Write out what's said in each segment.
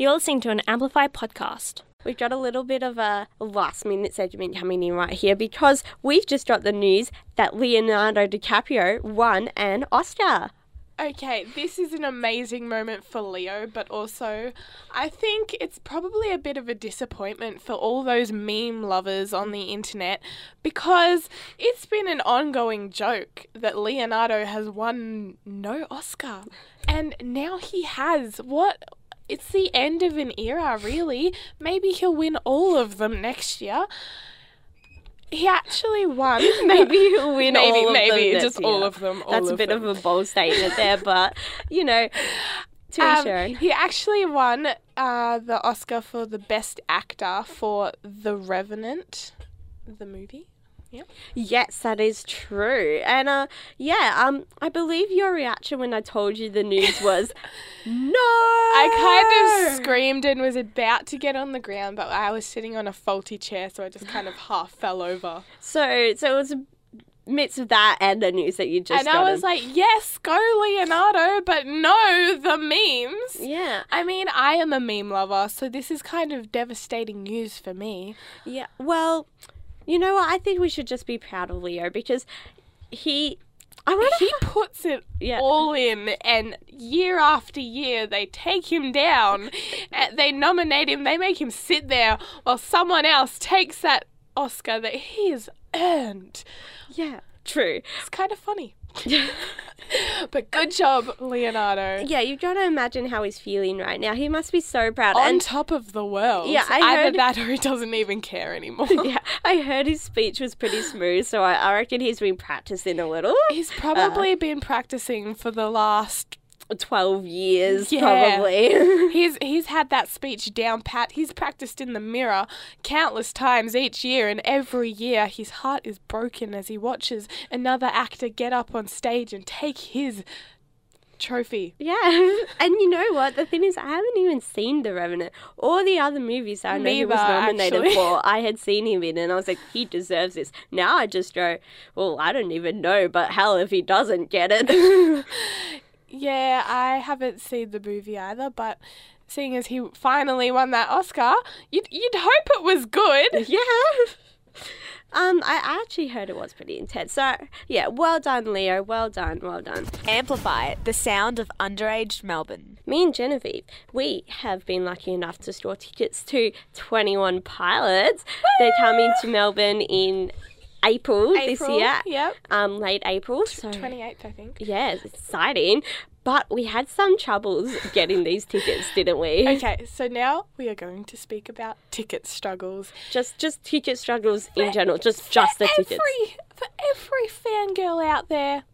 You're listening to an Amplify podcast. We've got a little bit of a last minute segment coming in right here because we've just got the news that Leonardo DiCaprio won an Oscar. Okay, this is an amazing moment for Leo, but also I think it's probably a bit of a disappointment for all those meme lovers on the internet because it's been an ongoing joke that Leonardo has won no Oscar. And now he has. What? It's the end of an era, really. Maybe he'll win all of them next year. He actually won. Maybe he'll win maybe, all of maybe them just this all year. of them. all That's a bit them. of a bold statement there, but you know, to Um, he actually won uh, the Oscar for the best actor for The Revenant, the movie. Yes, that is true. And uh yeah, um I believe your reaction when I told you the news was no. I kind of screamed and was about to get on the ground, but I was sitting on a faulty chair, so I just kind of half fell over. So so it was a mix of that and the news that you just and I was like, yes, go Leonardo, but no, the memes. Yeah. I mean, I am a meme lover, so this is kind of devastating news for me. Yeah. Well, you know what? I think we should just be proud of Leo because he I wonder He puts it Yeah. all in, and year after year, they take him down. and uh, they nominate him. They make him sit there while someone else takes that Oscar that he has earned. Yeah. True. It's kind of funny. but good job, Leonardo. Yeah, you've got to imagine how he's feeling right now. He must be so proud. On and top of the world. Yeah, I Either heard- that or he doesn't even care anymore. yeah, I heard his speech was pretty smooth, so I, I reckon he's been practicing a little. He's probably been practicing for the last 12 years, Yeah. probably. He's he's had that speech down pat. He's practiced in the mirror countless times each year, and every year his heart is broken as he watches another actor get up on stage and take his trophy. yeah. And you know what? The thing is, I haven't even seen The Revenant or the other movies that I know he was nominated actually. for. I had seen him in, and I was like, he deserves this. Now I just go, well, I don't even know, but hell, if he doesn't get it. Yeah, I haven't seen the movie either, but seeing as he finally won that Oscar, you'd you'd hope it was good. yeah. Um, I actually heard it was pretty intense. So, yeah, well done, Leo. Well done, well done. Amplify the sound of underage Melbourne. Me and Genevieve, we have been lucky enough to store tickets to 21 Pilots. They're coming to Melbourne in April, this year. Yep. Um, late April. So, Twenty eighth, I think. yeah, it's exciting. But we had some troubles getting these tickets, didn't we? Okay, so now we are going to speak about ticket struggles. Just, just ticket struggles in general. Just, just the for tickets. every, For every fangirl out there,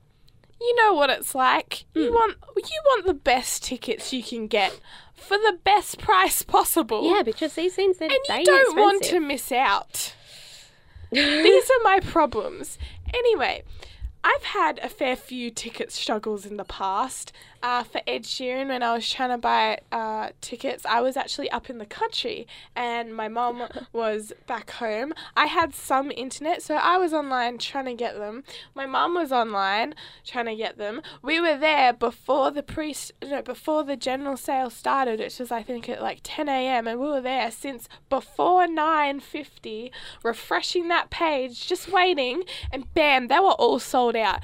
you know what it's like. You Hmm. want you want the best tickets you can get for the best price possible. Yeah, because these things they're and they you don't want to miss out. These are my problems. Anyway, I've had a fair few ticket struggles in the past. Uh, for Ed Sheeran, when I was trying to buy uh, tickets, I was actually up in the country and my mum was back home. I had some internet, so I was online trying to get them. My mum was online trying to get them. We were there before the pre no, before the general sale started, which was I think at like 10 a.m. and we were there since before 9:50, refreshing that page, just waiting, and bam, they were all sold out.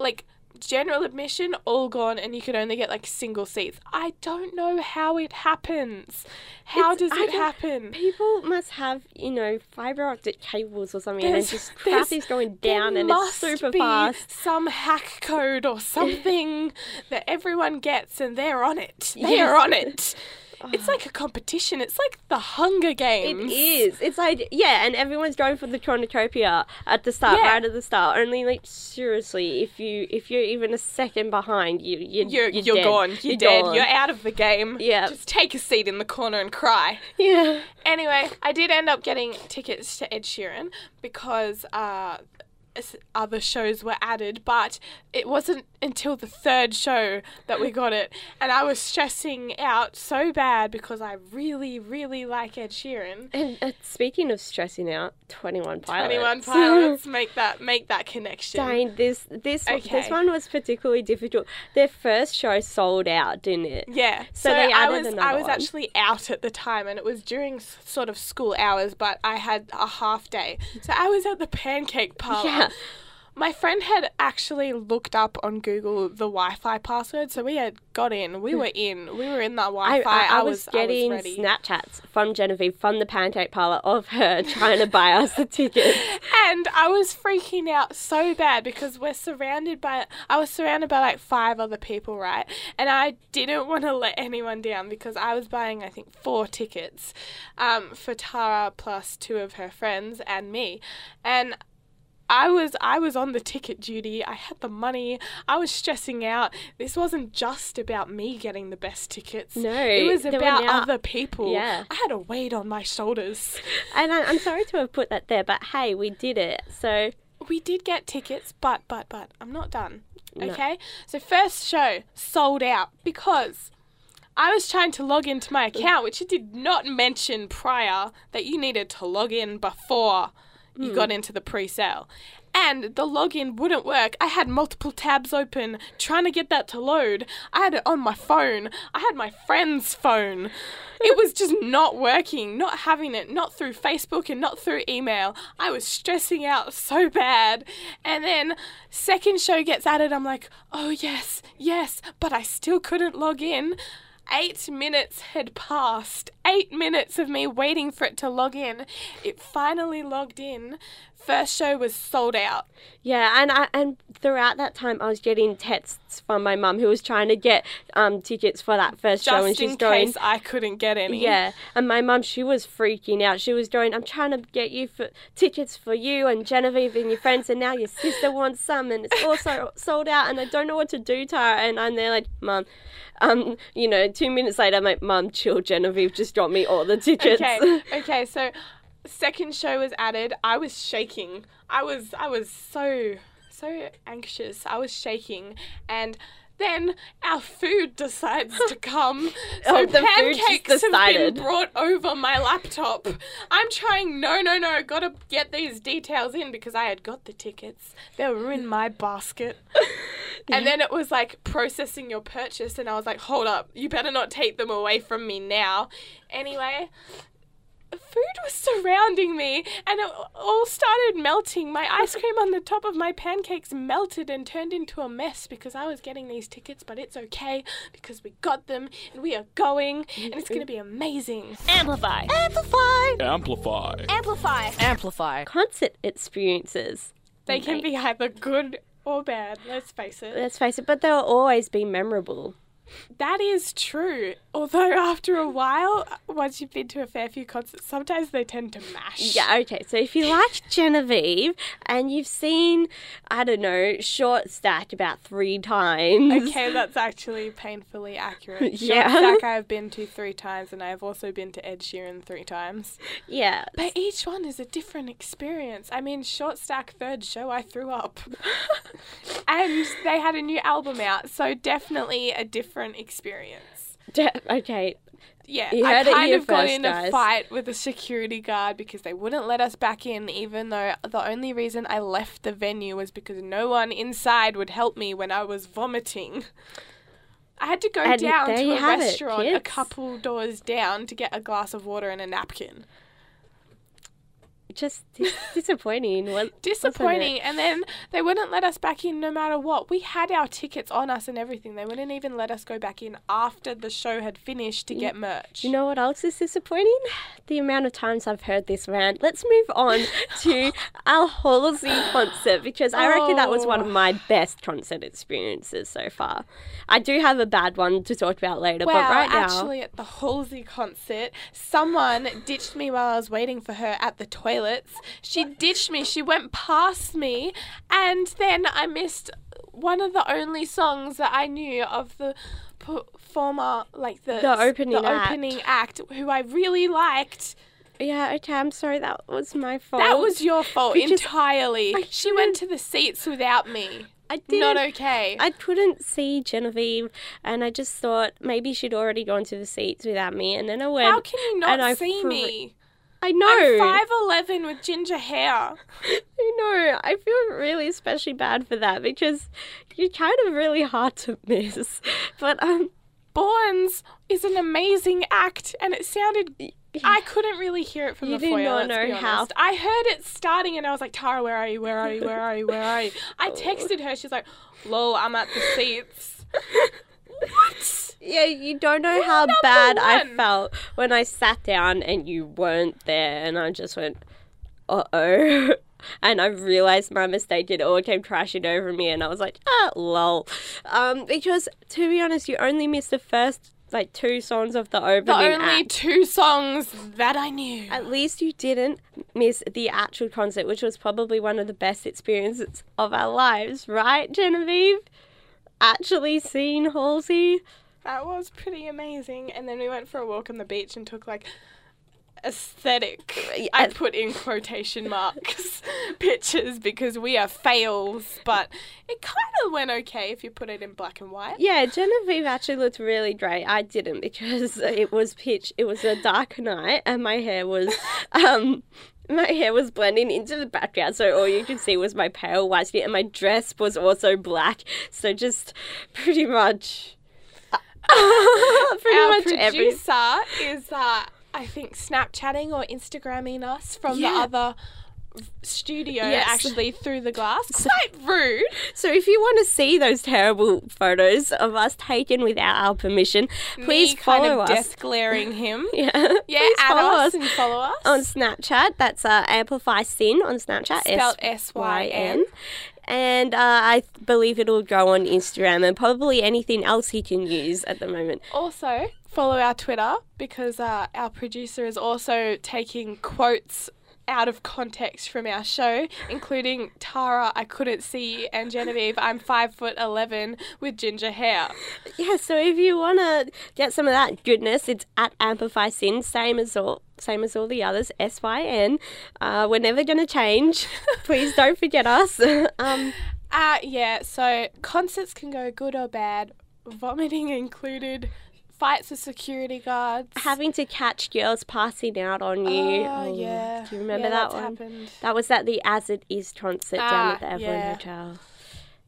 Like general admission all gone and you could only get like single seats. I don't know how it happens. How It's- does I it happen? People must have, you know, fiber optic cables or something, and just there's- crap is going down and it's super fast. Some hack code or something that everyone gets and they're on it. They're on it. It's like a competition. It's like the Hunger It Games. is. It's like yeah, and everyone's going for the cornucopia at the start, Yeah. right at the start. Only like seriously, if you if you're even a second behind, you you You're, you're, you're, dead. gone. You're, dead. gone. You're out of the game. Yeah. Just take a seat in the corner and cry. yeah. Anyway, I did end up getting tickets to Ed Sheeran because uh, other shows were added, but it wasn't until the third show that we got it. And I was stressing out so bad because I really, really like Ed Sheeran. And uh, speaking of stressing out, Twenty One Pilots. 21 Pilots make that make that connection. Dang, this this this one was particularly difficult. Their first show sold out, didn't it? Yeah. So So, they I added was I was one. actually out at the time and it was during s- sort of school hours, but I had a half day. So I was at the pancake parlor. Yeah. My friend had actually looked up on Google the Wi-Fi password, so we had got in. We were in. We were in that Wi-Fi. I, I was getting ready. Snapchats from Genevieve from the pancake parlor of her trying to buy us the tickets. and I was freaking out so bad because we're surrounded by I was surrounded by like five other people, right? And I didn't want to let anyone down because I was buying I think four tickets um, for Tara plus two of her friends and me, and. I was I was on the ticket duty. I had the money. I was stressing out. This wasn't just about me getting the best tickets. No, it was about now- other people. Yeah. I had a weight on my shoulders. And I, I'm sorry to have put that there, but hey, we did it. So we did get tickets, but but but I'm not done. No. Okay, so first show sold out because I was trying to log into my account, which it did not mention prior that you needed to log in before you hmm. got into the pre-sale. And the login wouldn't work. I had multiple tabs open trying to get that to load. I had it on my phone. I had my friend's phone. It was just not working, not having it, not through Facebook and not through email. I was stressing out so bad. And then second show gets added. I'm like, "Oh yes, yes," but I still couldn't log in. Eight minutes had passed. Eight minutes of me waiting for it to log in. It finally logged in. First show was sold out. yeah, and I and throughout that time, I was getting texts from my mum who was trying to get um tickets for that first show, and Just she's in going. case I couldn't get any. Yeah, and my mum, she was freaking out. She was going, I'm trying to get you for tickets for you and Genevieve and your friends, and now your sister wants some, and it's also sold out, and I don't know what to do, Tara. And I'm there like, Mum, um, you know, two minutes later, I'm like, Mum, chill, Genevieve just me all the tickets. Okay. Okay. So, second show was added. I was shaking. I was. I was so so anxious. I was shaking, and then our food decides to come. So Oh, the food just pancakes have been brought over my laptop. I'm trying. No, no, no. Gotta get these details in because I had got the tickets. They were in my basket. And then it was like processing your purchase, and I was like, hold up, you better not take them away from me now. Anyway, food was surrounding me, and it all started melting. My ice cream on the top of my pancakes melted and turned into a mess because I was getting these tickets, but it's okay because we got them and we are going, and it's gonna be amazing. Amplify. Amplify. Amplify. Amplify. Amplify. Concert experiences. They can be either good or bad, let's face it. Let's face it, but they'll always be memorable. That is true. Although after a while, once you've been to a fair few concerts, sometimes they tend to mash. Yeah, okay. So if you like Genevieve and you've seen, I don't know, Short Stack about three times. Okay, that's actually painfully accurate. Yeah. Short Stack I have been to three times, and I have also been to Ed Sheeran three times. Yeah. But each one is a different experience. I mean, Short Stack third show, I threw up. and they had a new album out, so definitely a different experience. De- okay. Yeah, You I kind of got in guys. a fight with a security guard because they wouldn't let us back in, even though the only reason I left the venue was because no one inside would help me when I was vomiting. I had to go And down to a have it, restaurant a couple doors down to get a glass of water and a napkin. Just dis- disappointing. wa- Disappointing. And then they wouldn't let us back in no matter what. We had our tickets on us and everything. They wouldn't even let us go back in after the show had finished to get merch. You know what else is disappointing? The amount of times I've heard this rant. Let's move on to our Halsey concert because I reckon that was one of Oh. my best concert experiences so far. I do have a bad one to talk about later, Well, but right now. actually, at the Halsey concert, someone ditched me while I was waiting for her at the toilets. She ditched me. She went past me, and then I missed one of the only songs that I knew of the performer, like the The opening the act. opening act, who I really liked. Yeah, okay, I'm sorry. That was my fault. That was your fault Because entirely. I She went to the seats without me. I didn't. Okay. I couldn't see Genevieve, and I just thought maybe she'd already gone to the seats without me. And then I went. How can you and not I see fr- me? I know. I'm five eleven with ginger hair. I know. I feel really especially bad for that because you're kind of really hard to miss. But um, Borns is an amazing act, and it sounded. I couldn't really hear it from You the foyer. not let's be know how- I heard it starting, and I was like, "Tara, where are you? Where are you? Where are you? Where are you?" Oh. I texted her. She's like, "Lol, I'm at the seats." what? yeah, you don't know how number bad I one. felt when I sat down and you weren't there, and I just went, uh oh. And I realized my mistake. It all came crashing over me, and I was like, ah, lol. Um, because to be honest, you only missed the first like two songs of the The only act. two songs that I knew. At least you didn't miss the actual concert, which was probably one of the best experiences of our lives, right, Genevieve? Actually seen Halsey. That was pretty amazing. And then we went for a walk on the beach and took like aesthetic. I put in quotation marks pictures because we are fails, but it kind of went okay if you put it in black and white. Yeah, Genevieve actually looked really great. I didn't because it was pitch. It was a dark night, and my hair was, um, my hair was blending into the background, so all you could see was my pale white skin, and my dress was also black. So just pretty much, pretty Our much every. producer is, uh, I think, Snapchatting or Instagramming us from Yeah. the other studio Yes. actually through the glass. Quite rude. So if you want to see those terrible photos of us taken without our permission, please Me follow kind of us. death glaring him. Yeah, Yeah, please add follow us us and follow us. on Snapchat. That's uh, Amplify Syn on Snapchat. Spelled S-Y-N. And uh, I believe it'll go on Instagram and probably anything else he can use at the moment. Also, follow our Twitter because uh, our producer is also taking quotes out of context from our show, including Tara, I couldn't see, and Genevieve, I'm five foot eleven with ginger hair. Yeah, so if you want to get some of that goodness, it's at Amplify Syn, same as all. Same as all the others, S Y N. Uh, we're never going to change. Please don't forget us. um, Uh, yeah, so concerts can go good or bad, vomiting included, fights with security guards. having to catch girls passing out on you. Oh, yeah. Do you remember Yeah, that one? happened. That was at the As It Is concert down Ah, at the Evelyn yeah. Hotel.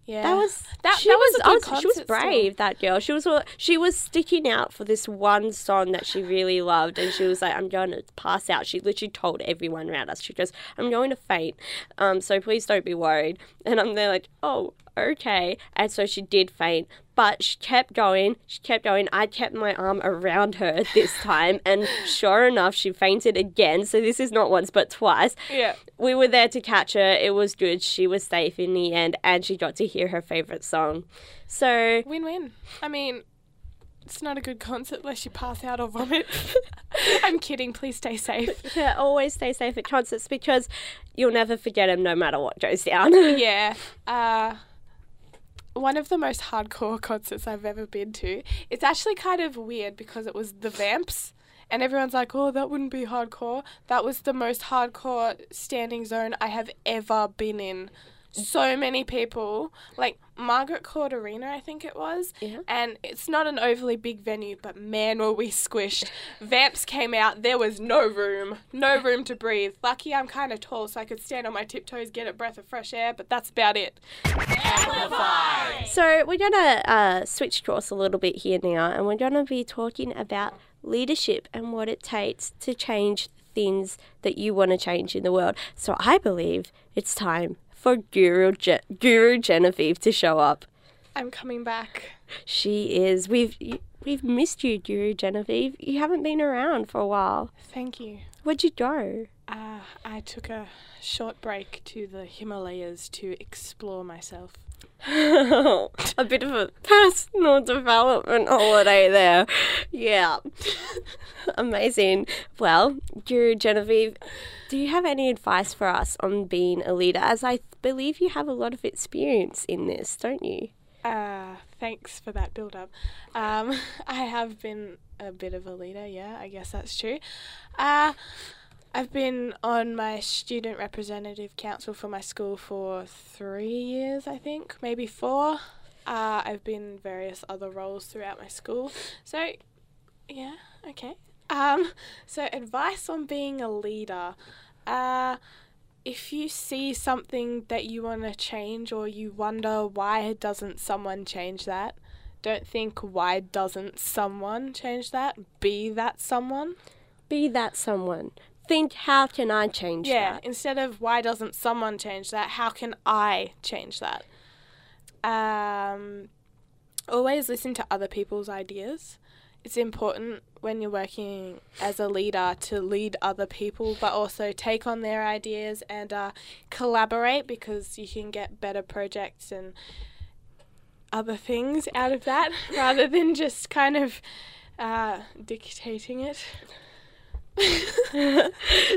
Yeah. That was That- she that was I good she was still. brave. That girl. She was she was sticking out for this one song that she really loved, and she was like, "I'm going to pass out." She literally told everyone around us. She goes, "I'm going to faint, um, so please don't be worried." And I'm there like, "Oh, okay." And so she did faint, but she kept going. She kept going. I kept my arm around her this time, and sure enough, she fainted again. So this is not once but twice yeah. we were there to catch her. It was good. She was safe in the end, and she got to hear her favorite song. So Win win. I mean, it's not a good concert unless you pass out or vomit. I'm kidding. Please stay safe. yeah, always stay safe at concerts because you'll never forget them no matter what goes down. Yeah. Uh, one of the most hardcore concerts I've ever been to. It's actually kind of weird because it was the Vamps. And everyone's like, oh, that wouldn't be hardcore. That was the most hardcore standing zone I have ever been in. So many people, like Margaret Court Arena, I think it was. Yeah. And it's not an overly big venue, but man, were we squished. Vamps came out, there was no room, no room to breathe. Lucky I'm kind of tall, so I could stand on my tiptoes, get a breath of fresh air, but that's about it. so we're gonna uh, switch course a little bit here now, and we're gonna be talking about leadership and what it takes to change things that you want to change in the world. So I believe it's time for Guru Je- Guru Genevieve to show up. I'm coming back. She is. We've we've missed you, Guru Genevieve. You haven't been around for a while. Thank you. Where'd you go? Uh, I took a short break to the Himalayas to explore myself. a bit of a personal development holiday there. Yeah. Amazing. Well, you, Genevieve, do you have any advice for us on being a leader? As I believe you have a lot of experience in this, don't you? Uh, thanks for that build up. Um, I have been a bit of a leader, yeah, I guess that's true. Uh, I've been on my student representative council for my school for three years, I think, maybe four. Uh, I've been in various other roles throughout my school. So, yeah, okay. Um, so advice on being a leader. Uh, if you see something that you want to change or you wonder why doesn't someone change that, don't think why doesn't someone change that. Be that someone. Be that someone. Think, how can I change that? Yeah, that? instead of why doesn't someone change that, how can I change that? Um, always listen to other people's ideas. It's important when you're working as a leader to lead other people, but also take on their ideas and uh, collaborate because you can get better projects and other things out of that rather than just kind of uh, dictating it.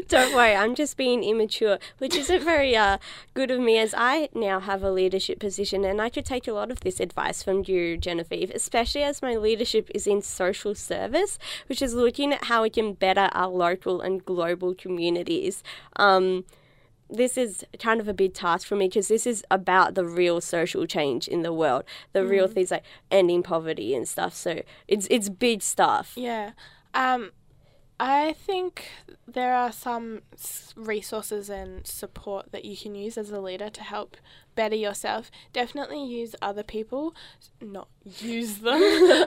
Don't worry, I'm just being immature, which isn't very uh, good of me as I now have a leadership position and I could take a lot of this advice from you, Genevieve, especially as my leadership is in social service, which is looking at how we can better our local and global communities. Um, this is kind of a big task for me because this is about the real social change in the world, the real things like ending poverty and stuff. So it's it's big stuff. Yeah. Um, I think there are some resources and support that you can use as a leader to help better yourself. Definitely use other people, not use them,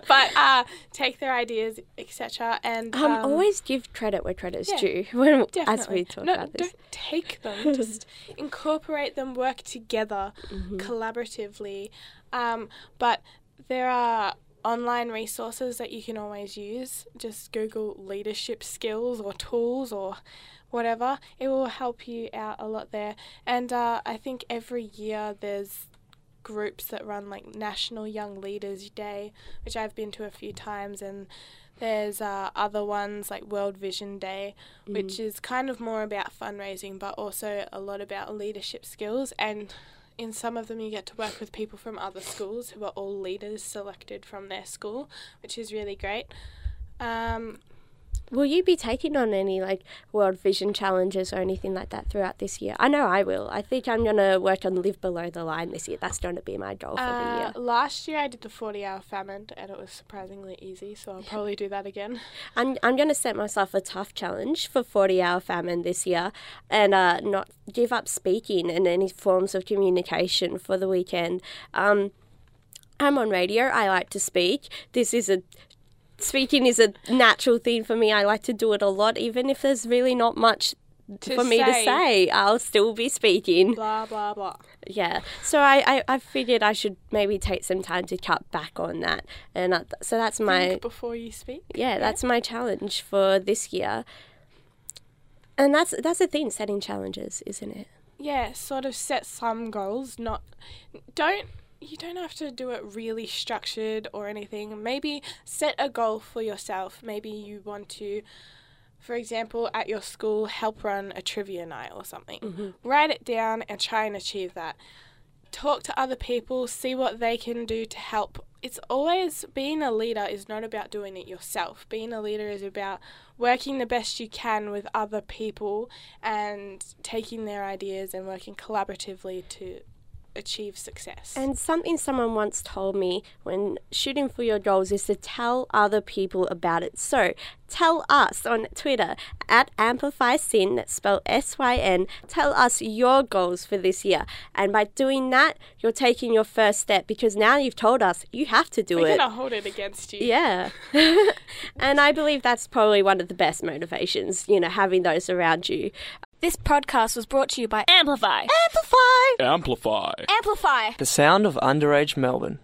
but uh, take their ideas, etc. And Um, um, always give credit where credit is yeah, due when, definitely. as we talk no, about this. Don't take them. Just incorporate them. Work together Mm-hmm. collaboratively. Um, but there are online resources that you can always use. Just Google leadership skills or tools or whatever. It will help you out a lot there. And uh, I think every year there's groups that run like National Young Leaders Day, which I've been to a few times, and there's uh, other ones like World Vision Day, which is kind of more about fundraising, but also a lot about leadership skills. And in some of them, you get to work with people from other schools who are all leaders selected from their school, which is really great. Um, Will you be taking on any like World Vision challenges or anything like that throughout this year? I know I will. I think I'm gonna work on live below the line this year. That's going to be my goal for the uh, year. last year, I did the 40 hour famine, and it was surprisingly easy, so I'll probably do that again. I'm I'm gonna set myself a tough challenge for 40 hour famine this year, and uh, not give up speaking and any forms of communication for the weekend. Um, I'm on radio. I like to speak. This is a speaking is a natural thing for me. I like to do it a lot, even if there's really not much To for me to say. say. I'll still be speaking. Blah, blah, blah. Yeah. So I, I, I figured I should maybe take some time to cut back on that, and uh, so that's my Think before you speak. yeah, that's my challenge for this year. And that's that's the thing, setting challenges, isn't it? yeah, sort of set some goals. Not don't you don't have to do it really structured or anything. Maybe set a goal for yourself. Maybe you want to, for example, at your school, help run a trivia night or something. Mm-hmm. Write it down and try and achieve that. Talk to other people, see what they can do to help. It's always being a leader is not about doing it yourself. Being a leader is about working the best you can with other people and taking their ideas and working collaboratively to achieve success. And something someone once told me when shooting for your goals is to tell other people about it. So tell us on Twitter at AmplifySyn, that's spelled S Y N, tell us your goals for this year. And by doing that, you're taking your first step because now you've told us you have to do We're it. gonna hold it against you. Yeah. and I believe that's probably one of the best motivations, you know, having those around you. This podcast was brought to you by Amplify. Amplify! Amplify. Amplify! The sound of underage Melbourne.